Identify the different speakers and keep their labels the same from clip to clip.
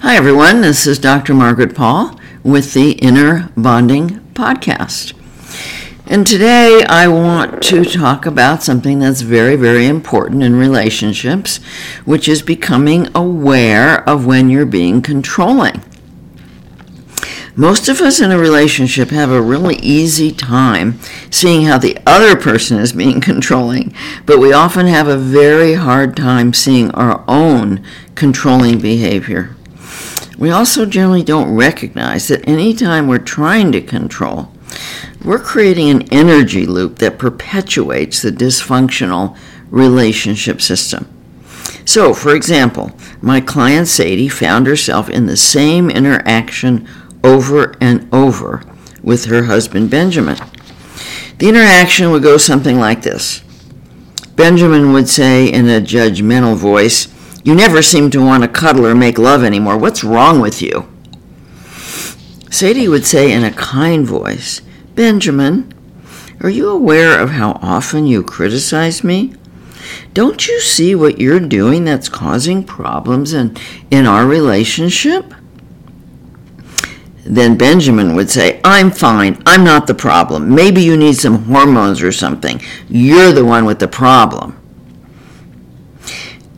Speaker 1: Hi, everyone. This is Dr. Margaret Paul with the Inner Bonding Podcast. And today I want to talk about something that's very, very important in relationships, which is becoming aware of when you're being controlling. Most of us in a relationship have a really easy time seeing how the other person is being controlling, but we often have a very hard time seeing our own controlling behavior. We also generally don't recognize that anytime we're trying to control, we're creating an energy loop that perpetuates the dysfunctional relationship system. So, for example, my client Sadie found herself in the same interaction over and over with her husband Benjamin. The interaction would go something like this Benjamin would say in a judgmental voice, You never seem to want to cuddle or make love anymore. What's wrong with you? Sadie would say in a kind voice, Benjamin, are you aware of how often you criticize me? Don't you see what you're doing that's causing problems in, in our relationship? Then Benjamin would say, I'm fine. I'm not the problem. Maybe you need some hormones or something. You're the one with the problem.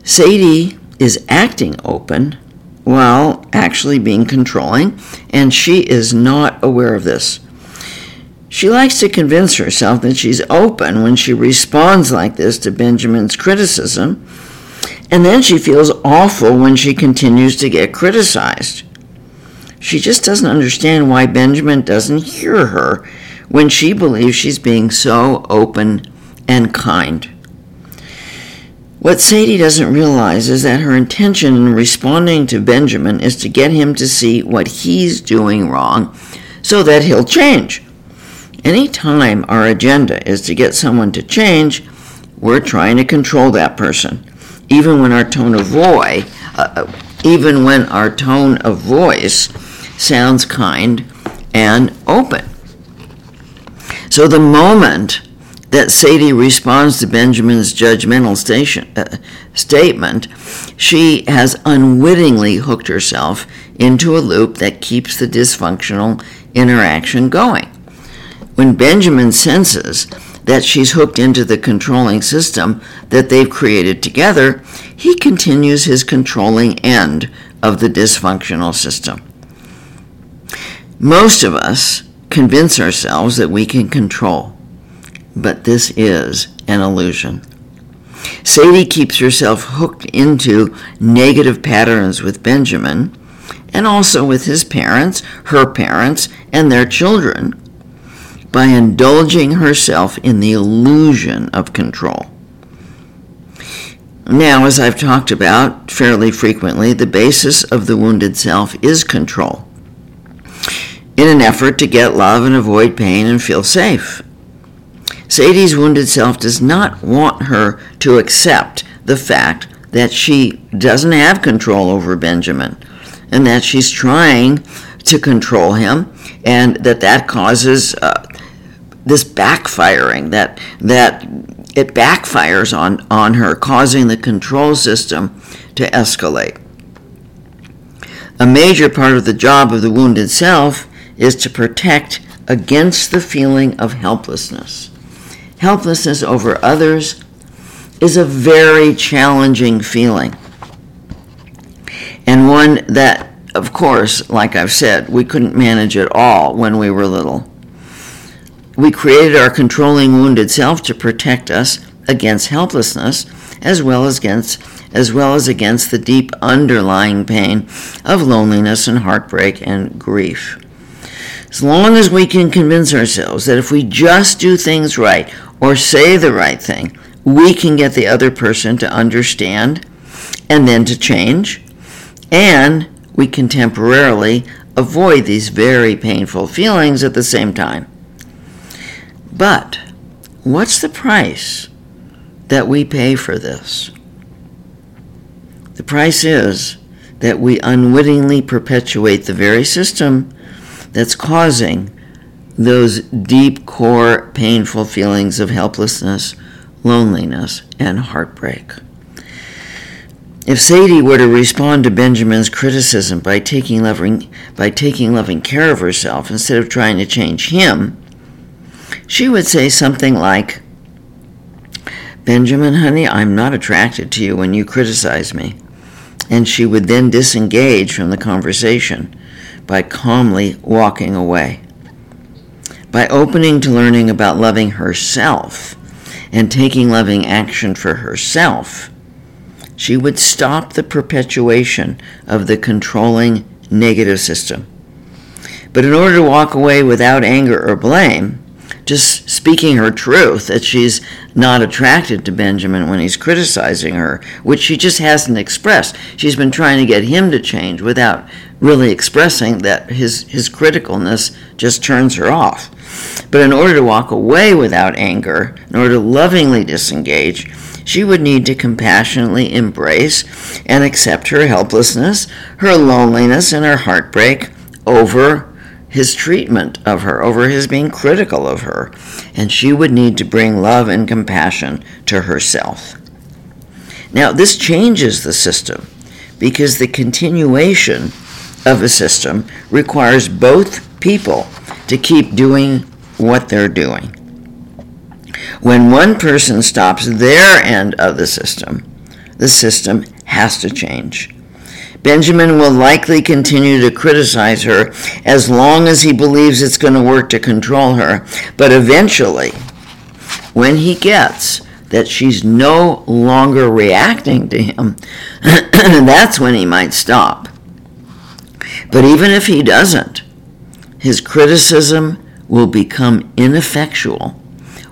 Speaker 1: Sadie is acting open while actually being controlling, and she is not aware of this. She likes to convince herself that she's open when she responds like this to Benjamin's criticism, and then she feels awful when she continues to get criticized. She just doesn't understand why Benjamin doesn't hear her when she believes she's being so open and kind. What Sadie doesn't realize is that her intention in responding to Benjamin is to get him to see what he's doing wrong so that he'll change. Anytime our agenda is to get someone to change, we're trying to control that person. Even when our tone of voice, uh, even when our tone of voice sounds kind and open. So the moment that Sadie responds to Benjamin's judgmental station, uh, statement, she has unwittingly hooked herself into a loop that keeps the dysfunctional interaction going. When Benjamin senses that she's hooked into the controlling system that they've created together, he continues his controlling end of the dysfunctional system. Most of us convince ourselves that we can control, but this is an illusion. Sadie keeps herself hooked into negative patterns with Benjamin and also with his parents, her parents, and their children by indulging herself in the illusion of control. Now, as I've talked about fairly frequently, the basis of the wounded self is control in an effort to get love and avoid pain and feel safe. Sadie's wounded self does not want her to accept the fact that she doesn't have control over Benjamin and that she's trying to control him and that that causes uh, this backfiring that that it backfires on on her causing the control system to escalate a major part of the job of the wounded self is to protect against the feeling of helplessness. Helplessness over others is a very challenging feeling, and one that, of course, like I've said, we couldn't manage at all when we were little. We created our controlling wounded self to protect us against helplessness as well as against as well as against the deep underlying pain of loneliness and heartbreak and grief. As long as we can convince ourselves that if we just do things right or say the right thing, we can get the other person to understand and then to change, and we can temporarily avoid these very painful feelings at the same time. But what's the price that we pay for this? The price is that we unwittingly perpetuate the very system that's causing those deep core painful feelings of helplessness, loneliness, and heartbreak. if Sadie were to respond to Benjamin's criticism by taking loving by taking loving care of herself instead of trying to change him, she would say something like, Benjamin, honey, I'm not attracted to you when you criticize me. And she would then disengage from the conversation by calmly walking away. By opening to learning about loving herself and taking loving action for herself, she would stop the perpetuation of the controlling negative system. But in order to walk away without anger or blame, just speaking her truth that she's not attracted to Benjamin when he's criticizing her, which she just hasn't expressed. She's been trying to get him to change without really expressing that his, his criticalness just turns her off. But in order to walk away without anger, in order to lovingly disengage, she would need to compassionately embrace and accept her helplessness, her loneliness, and her heartbreak over his treatment of her, over his being critical of her, and she would need to bring love and compassion to herself. Now, this changes the system because the continuation of a system requires both people to keep doing what they're doing. When one person stops their end of the system, the system has to change. Benjamin will likely continue to criticize her as long as he believes it's going to work to control her. But eventually, when he gets that she's no longer reacting to him, that's when he might stop. But even if he doesn't, his criticism will become ineffectual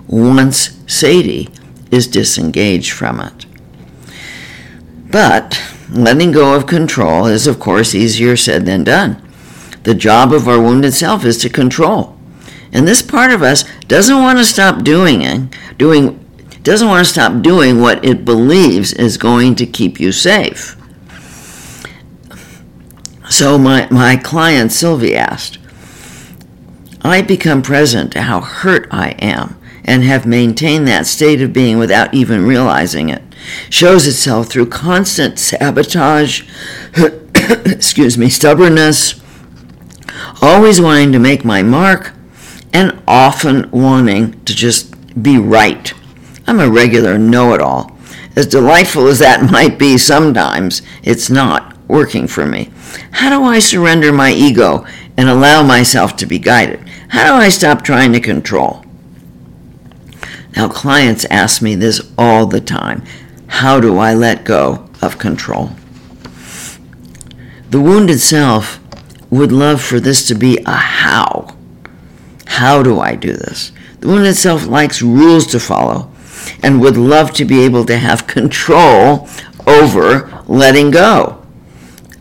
Speaker 1: once Sadie is disengaged from it. But letting go of control is, of course, easier said than done. The job of our wounded self is to control. And this part of us doesn't want to stop doing it, doing doesn't want to stop doing what it believes is going to keep you safe. So my, my client Sylvie asked, I become present to how hurt I am and have maintained that state of being without even realizing it. Shows itself through constant sabotage, excuse me, stubbornness, always wanting to make my mark, and often wanting to just be right. I'm a regular know it all. As delightful as that might be sometimes, it's not working for me. How do I surrender my ego and allow myself to be guided? How do I stop trying to control? Now, clients ask me this all the time How do I let go of control? The wounded self would love for this to be a how. How do I do this? The wounded self likes rules to follow and would love to be able to have control over letting go.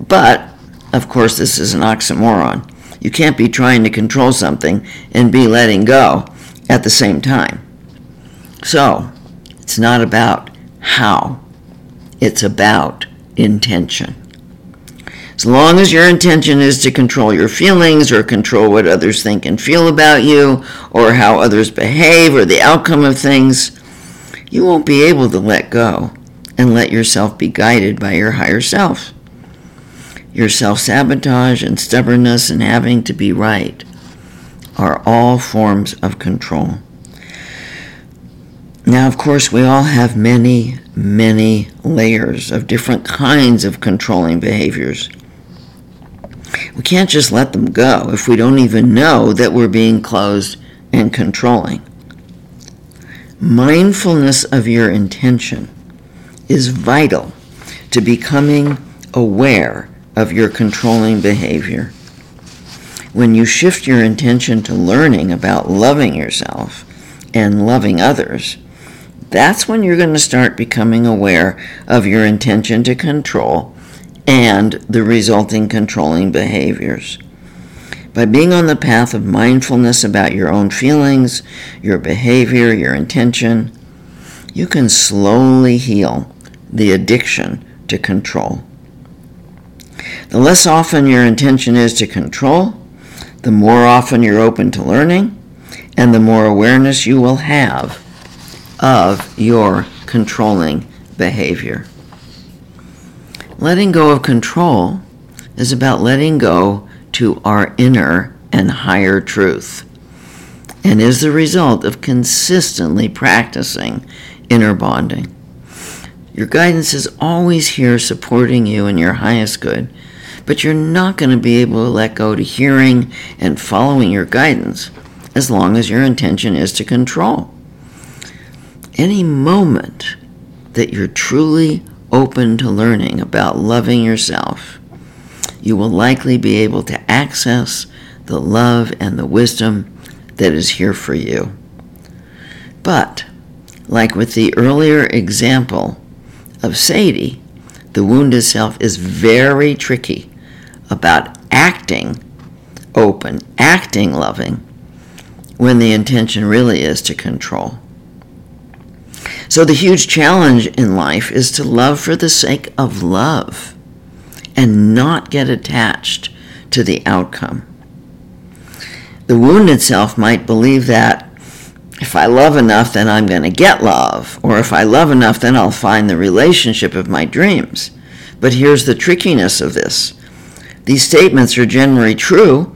Speaker 1: But, of course, this is an oxymoron. You can't be trying to control something and be letting go at the same time. So, it's not about how, it's about intention. As long as your intention is to control your feelings or control what others think and feel about you or how others behave or the outcome of things, you won't be able to let go and let yourself be guided by your higher self. Your self sabotage and stubbornness and having to be right are all forms of control. Now, of course, we all have many, many layers of different kinds of controlling behaviors. We can't just let them go if we don't even know that we're being closed and controlling. Mindfulness of your intention is vital to becoming aware of your controlling behavior. When you shift your intention to learning about loving yourself and loving others, that's when you're going to start becoming aware of your intention to control and the resulting controlling behaviors. By being on the path of mindfulness about your own feelings, your behavior, your intention, you can slowly heal the addiction to control. The less often your intention is to control, the more often you're open to learning, and the more awareness you will have of your controlling behavior. Letting go of control is about letting go to our inner and higher truth and is the result of consistently practicing inner bonding. Your guidance is always here supporting you in your highest good, but you're not going to be able to let go to hearing and following your guidance as long as your intention is to control. Any moment that you're truly open to learning about loving yourself, you will likely be able to access the love and the wisdom that is here for you. But, like with the earlier example of Sadie, the wounded self is very tricky about acting open, acting loving, when the intention really is to control. So, the huge challenge in life is to love for the sake of love and not get attached to the outcome. The wounded self might believe that if I love enough, then I'm going to get love, or if I love enough, then I'll find the relationship of my dreams. But here's the trickiness of this these statements are generally true,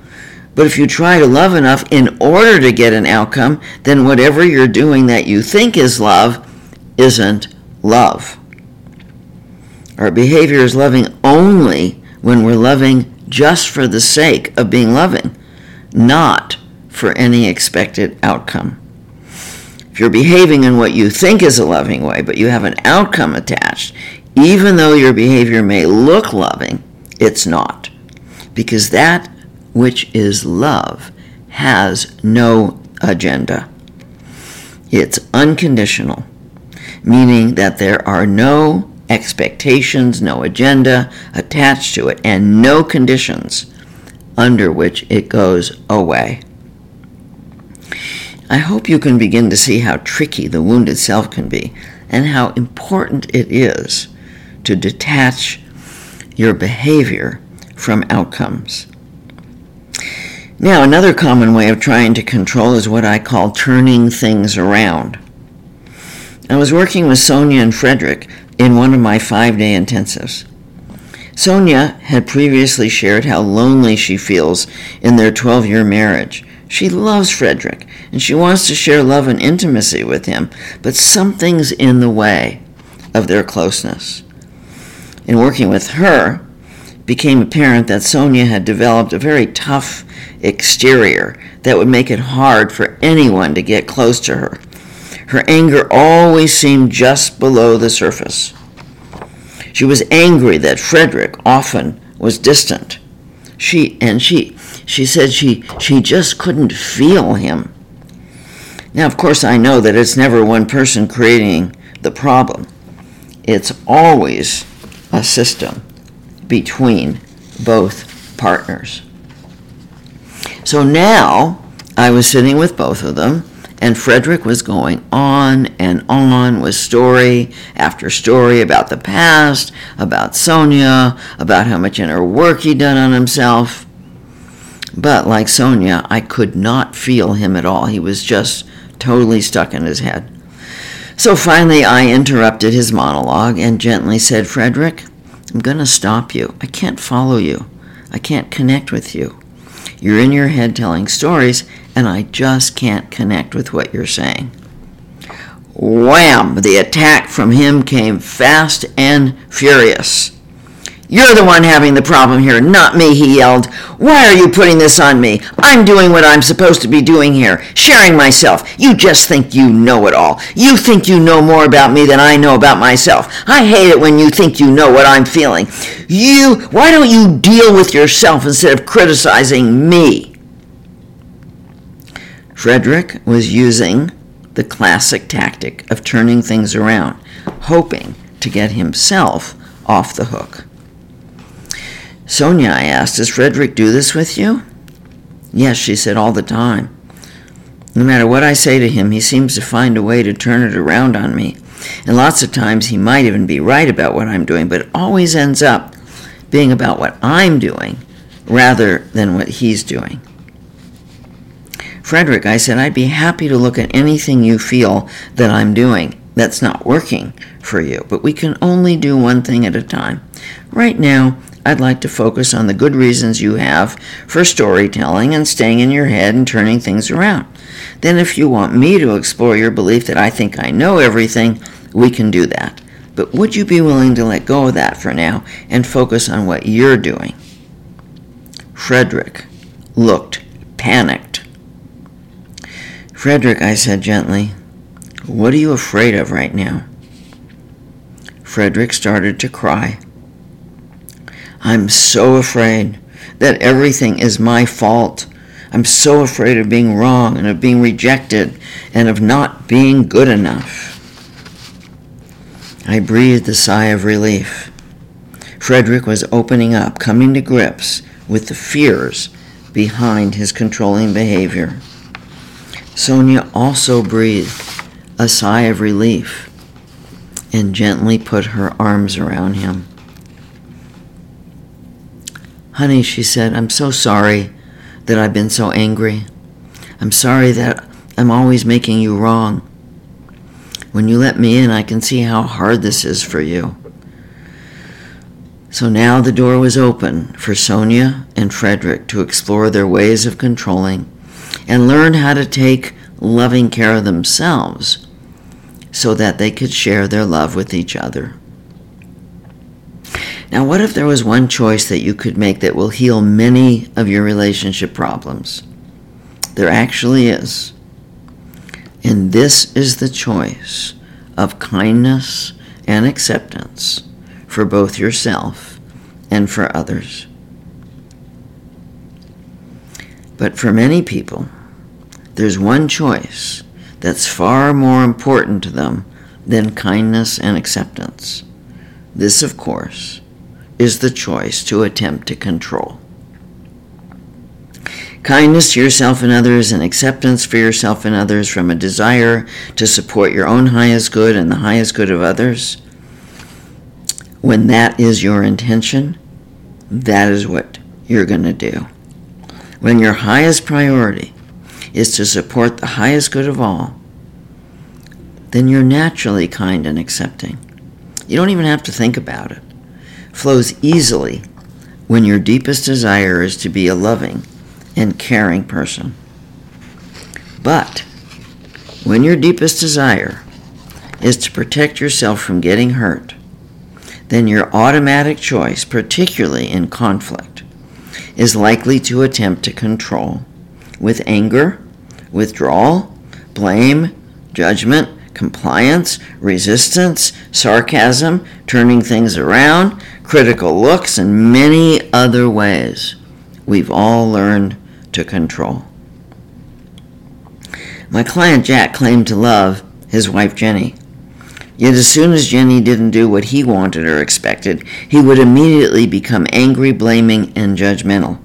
Speaker 1: but if you try to love enough in order to get an outcome, then whatever you're doing that you think is love isn't love. Our behavior is loving only when we're loving just for the sake of being loving not for any expected outcome. If you're behaving in what you think is a loving way, but you have an outcome attached, even though your behavior may look loving, it's not. Because that which is love has no agenda. It's unconditional, meaning that there are no expectations, no agenda attached to it, and no conditions under which it goes away. I hope you can begin to see how tricky the wounded self can be and how important it is to detach your behavior from outcomes. Now, another common way of trying to control is what I call turning things around. I was working with Sonia and Frederick in one of my five day intensives. Sonia had previously shared how lonely she feels in their 12 year marriage. She loves Frederick and she wants to share love and intimacy with him, but something's in the way of their closeness. In working with her, became apparent that Sonia had developed a very tough exterior that would make it hard for anyone to get close to her. Her anger always seemed just below the surface. She was angry that Frederick often was distant. She and she she said she she just couldn't feel him. Now of course I know that it's never one person creating the problem. It's always a system between both partners. So now I was sitting with both of them and Frederick was going on and on with story after story about the past, about Sonia, about how much inner work he'd done on himself. But like Sonia, I could not feel him at all. He was just totally stuck in his head. So finally, I interrupted his monologue and gently said, Frederick, I'm going to stop you. I can't follow you. I can't connect with you. You're in your head telling stories, and I just can't connect with what you're saying. Wham! The attack from him came fast and furious. You're the one having the problem here, not me, he yelled. Why are you putting this on me? I'm doing what I'm supposed to be doing here, sharing myself. You just think you know it all. You think you know more about me than I know about myself. I hate it when you think you know what I'm feeling. You, why don't you deal with yourself instead of criticizing me? Frederick was using the classic tactic of turning things around, hoping to get himself off the hook. Sonia, I asked, does Frederick do this with you? Yes, she said, all the time. No matter what I say to him, he seems to find a way to turn it around on me. And lots of times he might even be right about what I'm doing, but it always ends up being about what I'm doing rather than what he's doing. Frederick, I said, I'd be happy to look at anything you feel that I'm doing that's not working for you, but we can only do one thing at a time. Right now, I'd like to focus on the good reasons you have for storytelling and staying in your head and turning things around. Then, if you want me to explore your belief that I think I know everything, we can do that. But would you be willing to let go of that for now and focus on what you're doing? Frederick looked panicked. Frederick, I said gently, what are you afraid of right now? Frederick started to cry. I'm so afraid that everything is my fault. I'm so afraid of being wrong and of being rejected and of not being good enough. I breathed a sigh of relief. Frederick was opening up, coming to grips with the fears behind his controlling behavior. Sonia also breathed a sigh of relief and gently put her arms around him. Honey, she said, I'm so sorry that I've been so angry. I'm sorry that I'm always making you wrong. When you let me in, I can see how hard this is for you. So now the door was open for Sonia and Frederick to explore their ways of controlling and learn how to take loving care of themselves so that they could share their love with each other. Now, what if there was one choice that you could make that will heal many of your relationship problems? There actually is. And this is the choice of kindness and acceptance for both yourself and for others. But for many people, there's one choice that's far more important to them than kindness and acceptance. This, of course, is the choice to attempt to control. Kindness to yourself and others and acceptance for yourself and others from a desire to support your own highest good and the highest good of others. When that is your intention, that is what you're going to do. When your highest priority is to support the highest good of all, then you're naturally kind and accepting. You don't even have to think about it flows easily when your deepest desire is to be a loving and caring person. But when your deepest desire is to protect yourself from getting hurt, then your automatic choice, particularly in conflict, is likely to attempt to control with anger, withdrawal, blame, judgment, compliance, resistance, sarcasm, turning things around, critical looks, and many other ways we've all learned to control. My client Jack claimed to love his wife Jenny. Yet as soon as Jenny didn't do what he wanted or expected, he would immediately become angry, blaming, and judgmental.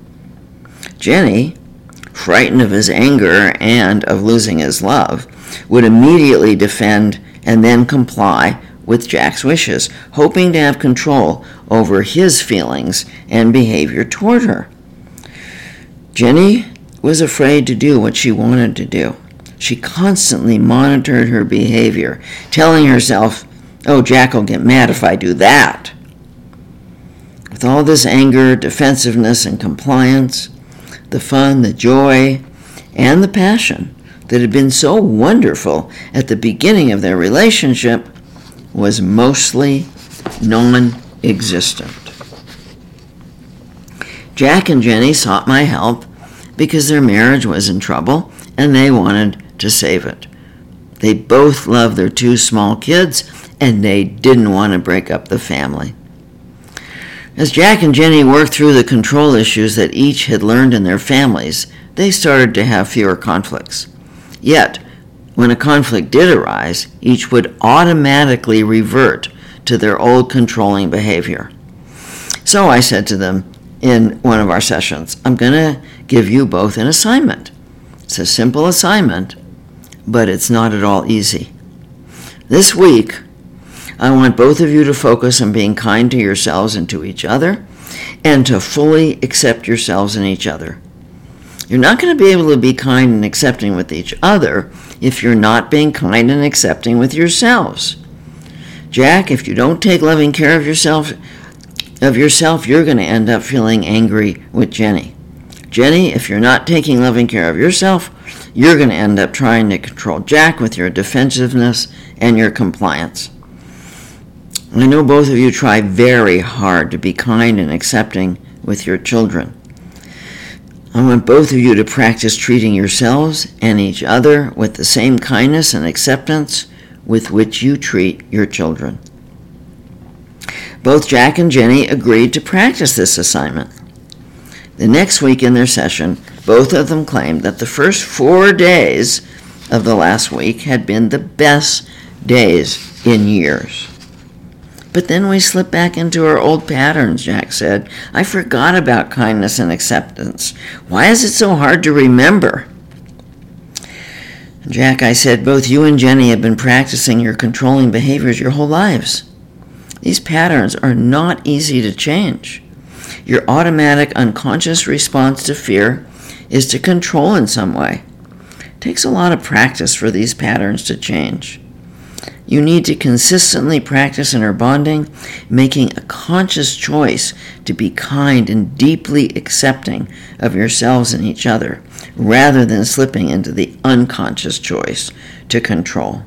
Speaker 1: Jenny, frightened of his anger and of losing his love, would immediately defend and then comply with Jack's wishes, hoping to have control over his feelings and behavior toward her. Jenny was afraid to do what she wanted to do. She constantly monitored her behavior, telling herself, Oh, Jack will get mad if I do that. With all this anger, defensiveness, and compliance, the fun, the joy, and the passion that had been so wonderful at the beginning of their relationship was mostly non existent. Jack and Jenny sought my help because their marriage was in trouble and they wanted to save it. They both loved their two small kids and they didn't want to break up the family. As Jack and Jenny worked through the control issues that each had learned in their families, they started to have fewer conflicts. Yet, when a conflict did arise, each would automatically revert to their old controlling behavior. So I said to them in one of our sessions, I'm going to give you both an assignment. It's a simple assignment, but it's not at all easy. This week, I want both of you to focus on being kind to yourselves and to each other, and to fully accept yourselves and each other. You're not going to be able to be kind and accepting with each other if you're not being kind and accepting with yourselves. Jack, if you don't take loving care of yourself, of yourself, you're going to end up feeling angry with Jenny. Jenny, if you're not taking loving care of yourself, you're going to end up trying to control Jack with your defensiveness and your compliance. I know both of you try very hard to be kind and accepting with your children. I want both of you to practice treating yourselves and each other with the same kindness and acceptance with which you treat your children. Both Jack and Jenny agreed to practice this assignment. The next week in their session, both of them claimed that the first four days of the last week had been the best days in years. But then we slip back into our old patterns, Jack said. I forgot about kindness and acceptance. Why is it so hard to remember? Jack, I said, both you and Jenny have been practicing your controlling behaviors your whole lives. These patterns are not easy to change. Your automatic unconscious response to fear is to control in some way. It takes a lot of practice for these patterns to change. You need to consistently practice inner bonding, making a conscious choice to be kind and deeply accepting of yourselves and each other, rather than slipping into the unconscious choice to control.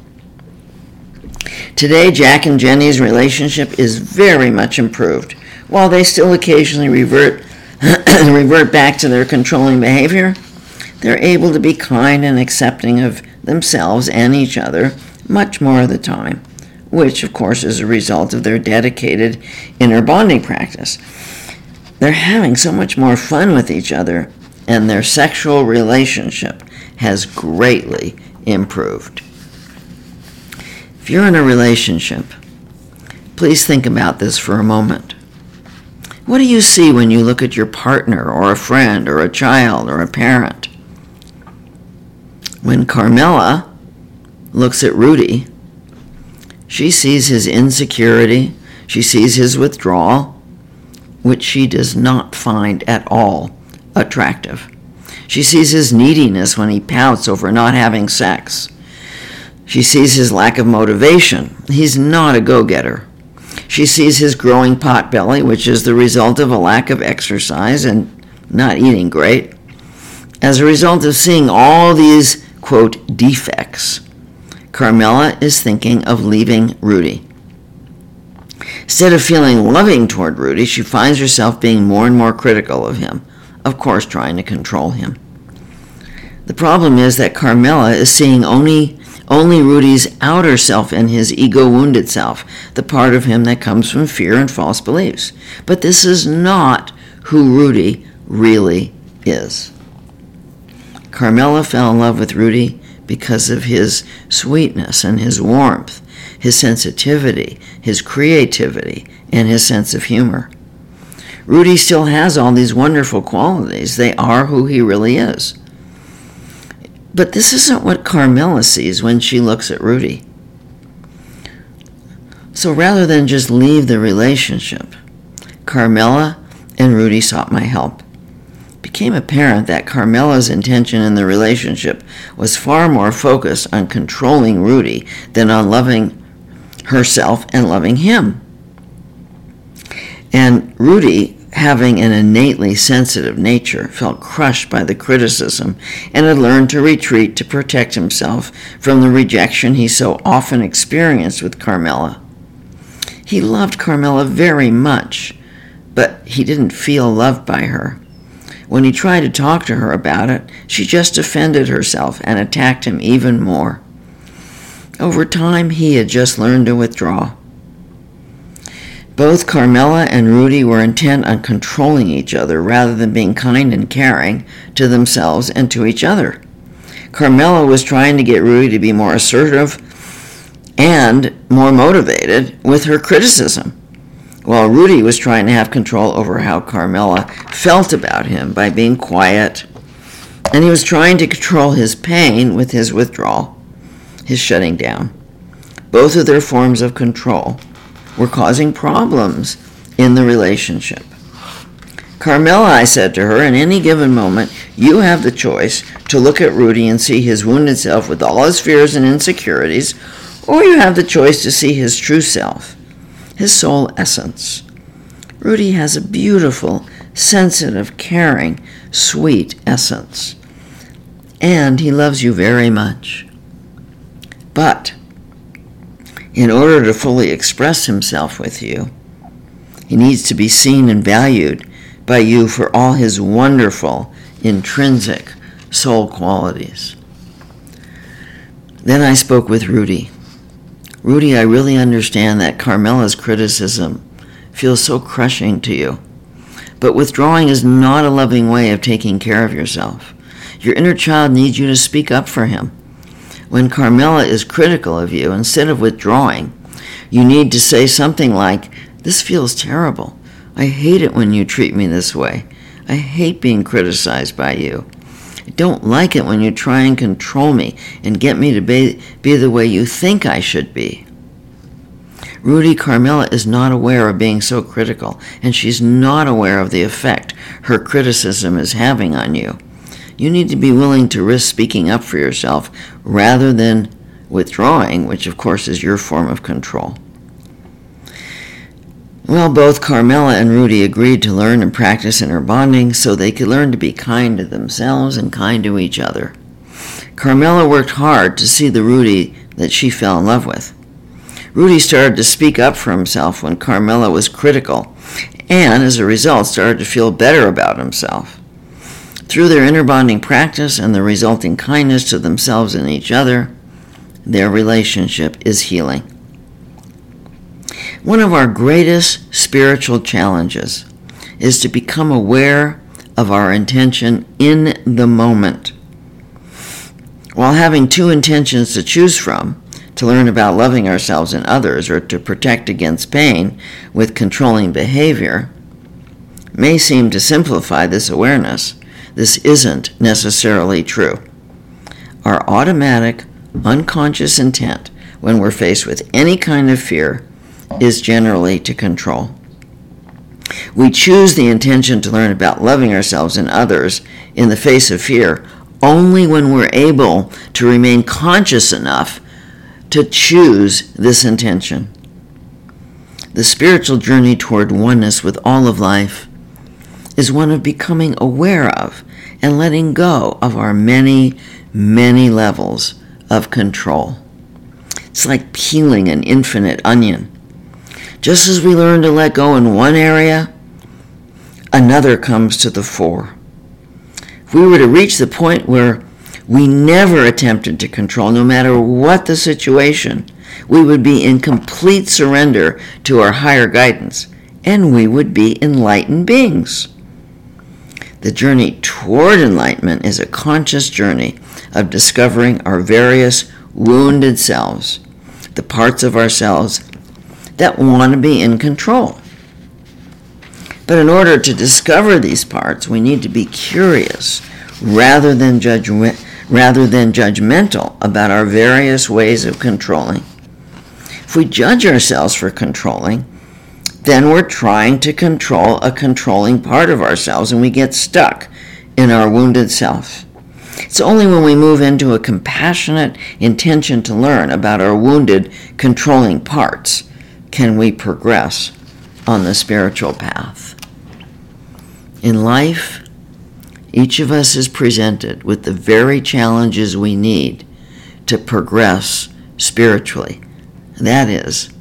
Speaker 1: Today, Jack and Jenny's relationship is very much improved. While they still occasionally revert, revert back to their controlling behavior, they're able to be kind and accepting of themselves and each other much more of the time, which, of course, is a result of their dedicated inner bonding practice. They're having so much more fun with each other, and their sexual relationship has greatly improved. If you're in a relationship, please think about this for a moment. What do you see when you look at your partner or a friend or a child or a parent? When Carmela looks at Rudy, she sees his insecurity, she sees his withdrawal, which she does not find at all attractive. She sees his neediness when he pouts over not having sex. She sees his lack of motivation. He's not a go getter. She sees his growing pot belly, which is the result of a lack of exercise and not eating great. As a result of seeing all these, quote, defects, Carmela is thinking of leaving Rudy. Instead of feeling loving toward Rudy, she finds herself being more and more critical of him, of course, trying to control him. The problem is that Carmela is seeing only only Rudy's outer self and his ego wounded self, the part of him that comes from fear and false beliefs. But this is not who Rudy really is. Carmela fell in love with Rudy because of his sweetness and his warmth, his sensitivity, his creativity, and his sense of humor. Rudy still has all these wonderful qualities. They are who he really is. But this isn't what Carmela sees when she looks at Rudy. So rather than just leave the relationship, Carmela and Rudy sought my help. Became apparent that Carmela's intention in the relationship was far more focused on controlling Rudy than on loving herself and loving him. And Rudy having an innately sensitive nature, felt crushed by the criticism and had learned to retreat to protect himself from the rejection he so often experienced with Carmela. He loved Carmela very much, but he didn't feel loved by her. When he tried to talk to her about it, she just defended herself and attacked him even more. Over time, he had just learned to withdraw. Both Carmela and Rudy were intent on controlling each other rather than being kind and caring to themselves and to each other. Carmela was trying to get Rudy to be more assertive and more motivated with her criticism, while Rudy was trying to have control over how Carmela felt about him by being quiet, and he was trying to control his pain with his withdrawal, his shutting down. Both of their forms of control were causing problems in the relationship. Carmela, I said to her, in any given moment, you have the choice to look at Rudy and see his wounded self with all his fears and insecurities, or you have the choice to see his true self, his soul essence. Rudy has a beautiful, sensitive, caring, sweet essence. And he loves you very much. But in order to fully express himself with you, he needs to be seen and valued by you for all his wonderful, intrinsic soul qualities. Then I spoke with Rudy. Rudy, I really understand that Carmela's criticism feels so crushing to you. But withdrawing is not a loving way of taking care of yourself. Your inner child needs you to speak up for him. When Carmela is critical of you, instead of withdrawing, you need to say something like, This feels terrible. I hate it when you treat me this way. I hate being criticized by you. I don't like it when you try and control me and get me to be, be the way you think I should be. Rudy Carmela is not aware of being so critical, and she's not aware of the effect her criticism is having on you. You need to be willing to risk speaking up for yourself rather than withdrawing, which of course is your form of control. Well, both Carmela and Rudy agreed to learn and practice inner bonding so they could learn to be kind to themselves and kind to each other. Carmela worked hard to see the Rudy that she fell in love with. Rudy started to speak up for himself when Carmela was critical, and as a result, started to feel better about himself. Through their inner bonding practice and the resulting kindness to themselves and each other, their relationship is healing. One of our greatest spiritual challenges is to become aware of our intention in the moment. While having two intentions to choose from, to learn about loving ourselves and others or to protect against pain with controlling behavior, may seem to simplify this awareness, this isn't necessarily true. Our automatic, unconscious intent when we're faced with any kind of fear is generally to control. We choose the intention to learn about loving ourselves and others in the face of fear only when we're able to remain conscious enough to choose this intention. The spiritual journey toward oneness with all of life is one of becoming aware of and letting go of our many, many levels of control. It's like peeling an infinite onion. Just as we learn to let go in one area, another comes to the fore. If we were to reach the point where we never attempted to control, no matter what the situation, we would be in complete surrender to our higher guidance, and we would be enlightened beings. The journey toward enlightenment is a conscious journey of discovering our various wounded selves, the parts of ourselves that want to be in control. But in order to discover these parts, we need to be curious rather than, judge, rather than judgmental about our various ways of controlling. If we judge ourselves for controlling, then we're trying to control a controlling part of ourselves and we get stuck in our wounded self. It's only when we move into a compassionate intention to learn about our wounded, controlling parts can we progress on the spiritual path. In life, each of us is presented with the very challenges we need to progress spiritually. That is,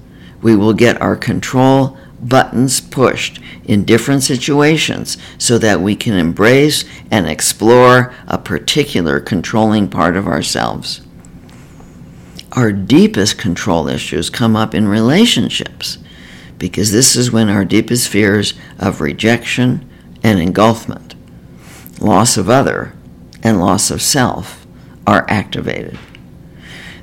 Speaker 1: we will get our control buttons pushed in different situations so that we can embrace and explore a particular controlling part of ourselves our deepest control issues come up in relationships because this is when our deepest fears of rejection and engulfment, loss of other, and loss of self are activated.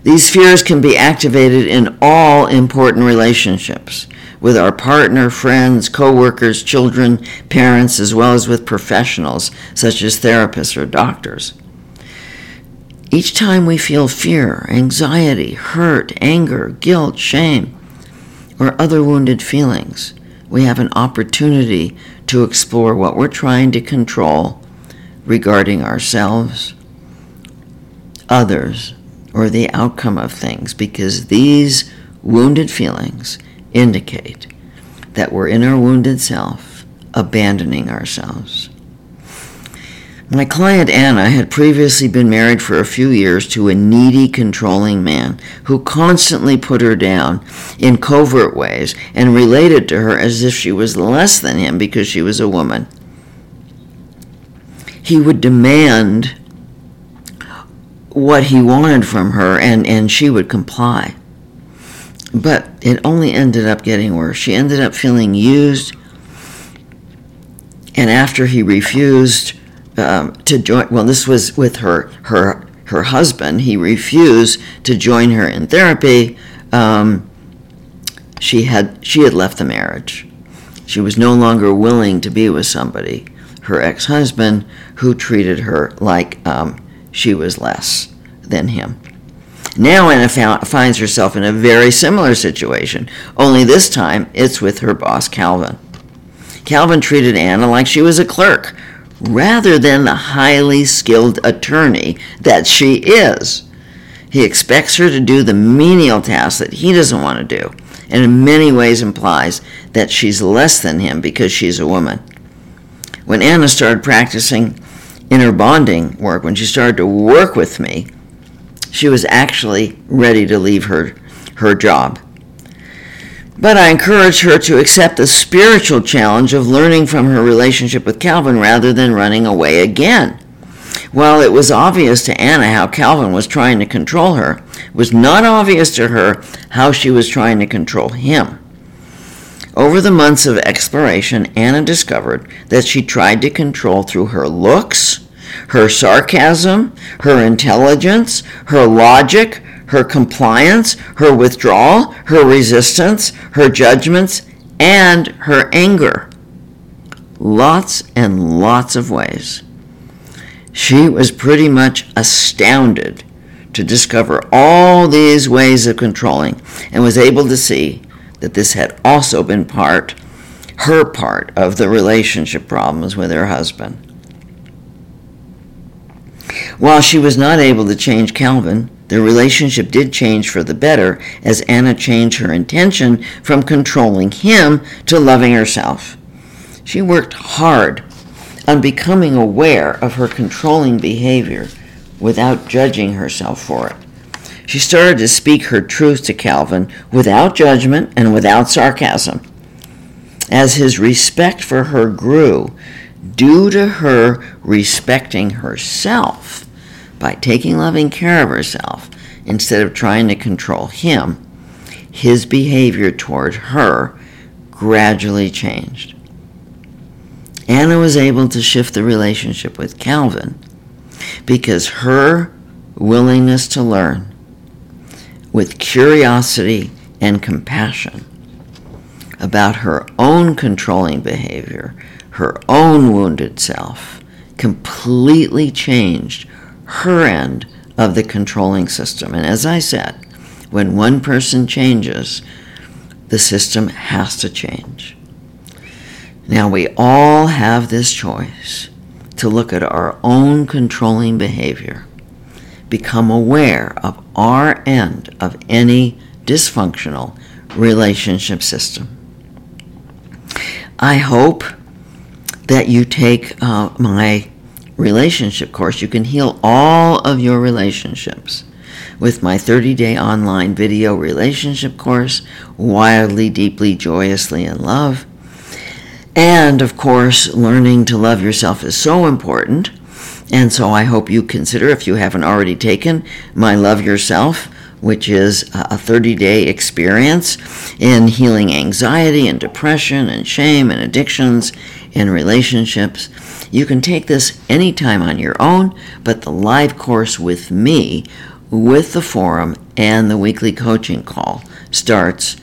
Speaker 1: These fears can be activated in all important relationships with our partner, friends, coworkers, children, parents, as well as with professionals such as therapists or doctors. Each time we feel fear, anxiety, hurt, anger, guilt, shame, or other wounded feelings, we have an opportunity to explore what we're trying to control regarding ourselves, others, or the outcome of things, because these wounded feelings indicate that we're in our wounded self, abandoning ourselves. My client Anna had previously been married for a few years to a needy, controlling man who constantly put her down in covert ways and related to her as if she was less than him because she was a woman. He would demand what he wanted from her and, and she would comply. But it only ended up getting worse. She ended up feeling used, and after he refused, um, to join. Well, this was with her her her husband. He refused to join her in therapy. Um, she had she had left the marriage. She was no longer willing to be with somebody, her ex-husband, who treated her like um, she was less than him. Now Anna found, finds herself in a very similar situation, only this time it's with her boss Calvin. Calvin treated Anna like she was a clerk, rather than the highly skilled attorney that she is. He expects her to do the menial tasks that he doesn't want to do, and in many ways implies that she's less than him because she's a woman. When Anna started practicing inner bonding work, when she started to work with me, she was actually ready to leave her, her job. But I encourage her to accept the spiritual challenge of learning from her relationship with Calvin rather than running away again. While it was obvious to Anna how Calvin was trying to control her, it was not obvious to her how she was trying to control him. Over the months of exploration, Anna discovered that she tried to control through her looks, her sarcasm, her intelligence, her logic, her compliance, her withdrawal, her resistance, her judgments, and her anger. Lots and lots of ways. She was pretty much astounded to discover all these ways of controlling and was able to see that this had also been part, her part, of the relationship problems with her husband. While she was not able to change Calvin, the relationship did change for the better as Anna changed her intention from controlling him to loving herself. She worked hard on becoming aware of her controlling behavior without judging herself for it. She started to speak her truth to Calvin without judgment and without sarcasm. As his respect for her grew, due to her respecting herself, by taking loving care of herself instead of trying to control him, his behavior toward her gradually changed. Anna was able to shift the relationship with Calvin because her willingness to learn with curiosity and compassion about her own controlling behavior, her own wounded self, completely changed her end of the controlling system. And as I said, when one person changes, the system has to change. Now, we all have this choice to look at our own controlling behavior, become aware of our end of any dysfunctional relationship system. I hope that you take uh, my relationship course, you can heal all of your relationships with my 30 day online video relationship course, Wildly, Deeply, Joyously in Love. And of course, learning to love yourself is so important. And so I hope you consider, if you haven't already taken my Love Yourself, which is a 30 day experience in healing anxiety and depression and shame and addictions in relationships. You can take this anytime on your own, but the live course with me, with the forum and the weekly coaching call starts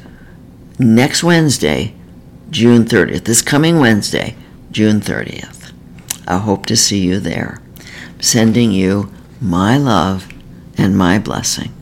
Speaker 1: next Wednesday, June 30th. This coming Wednesday, June 30th. I hope to see you there. Sending you my love and my blessing.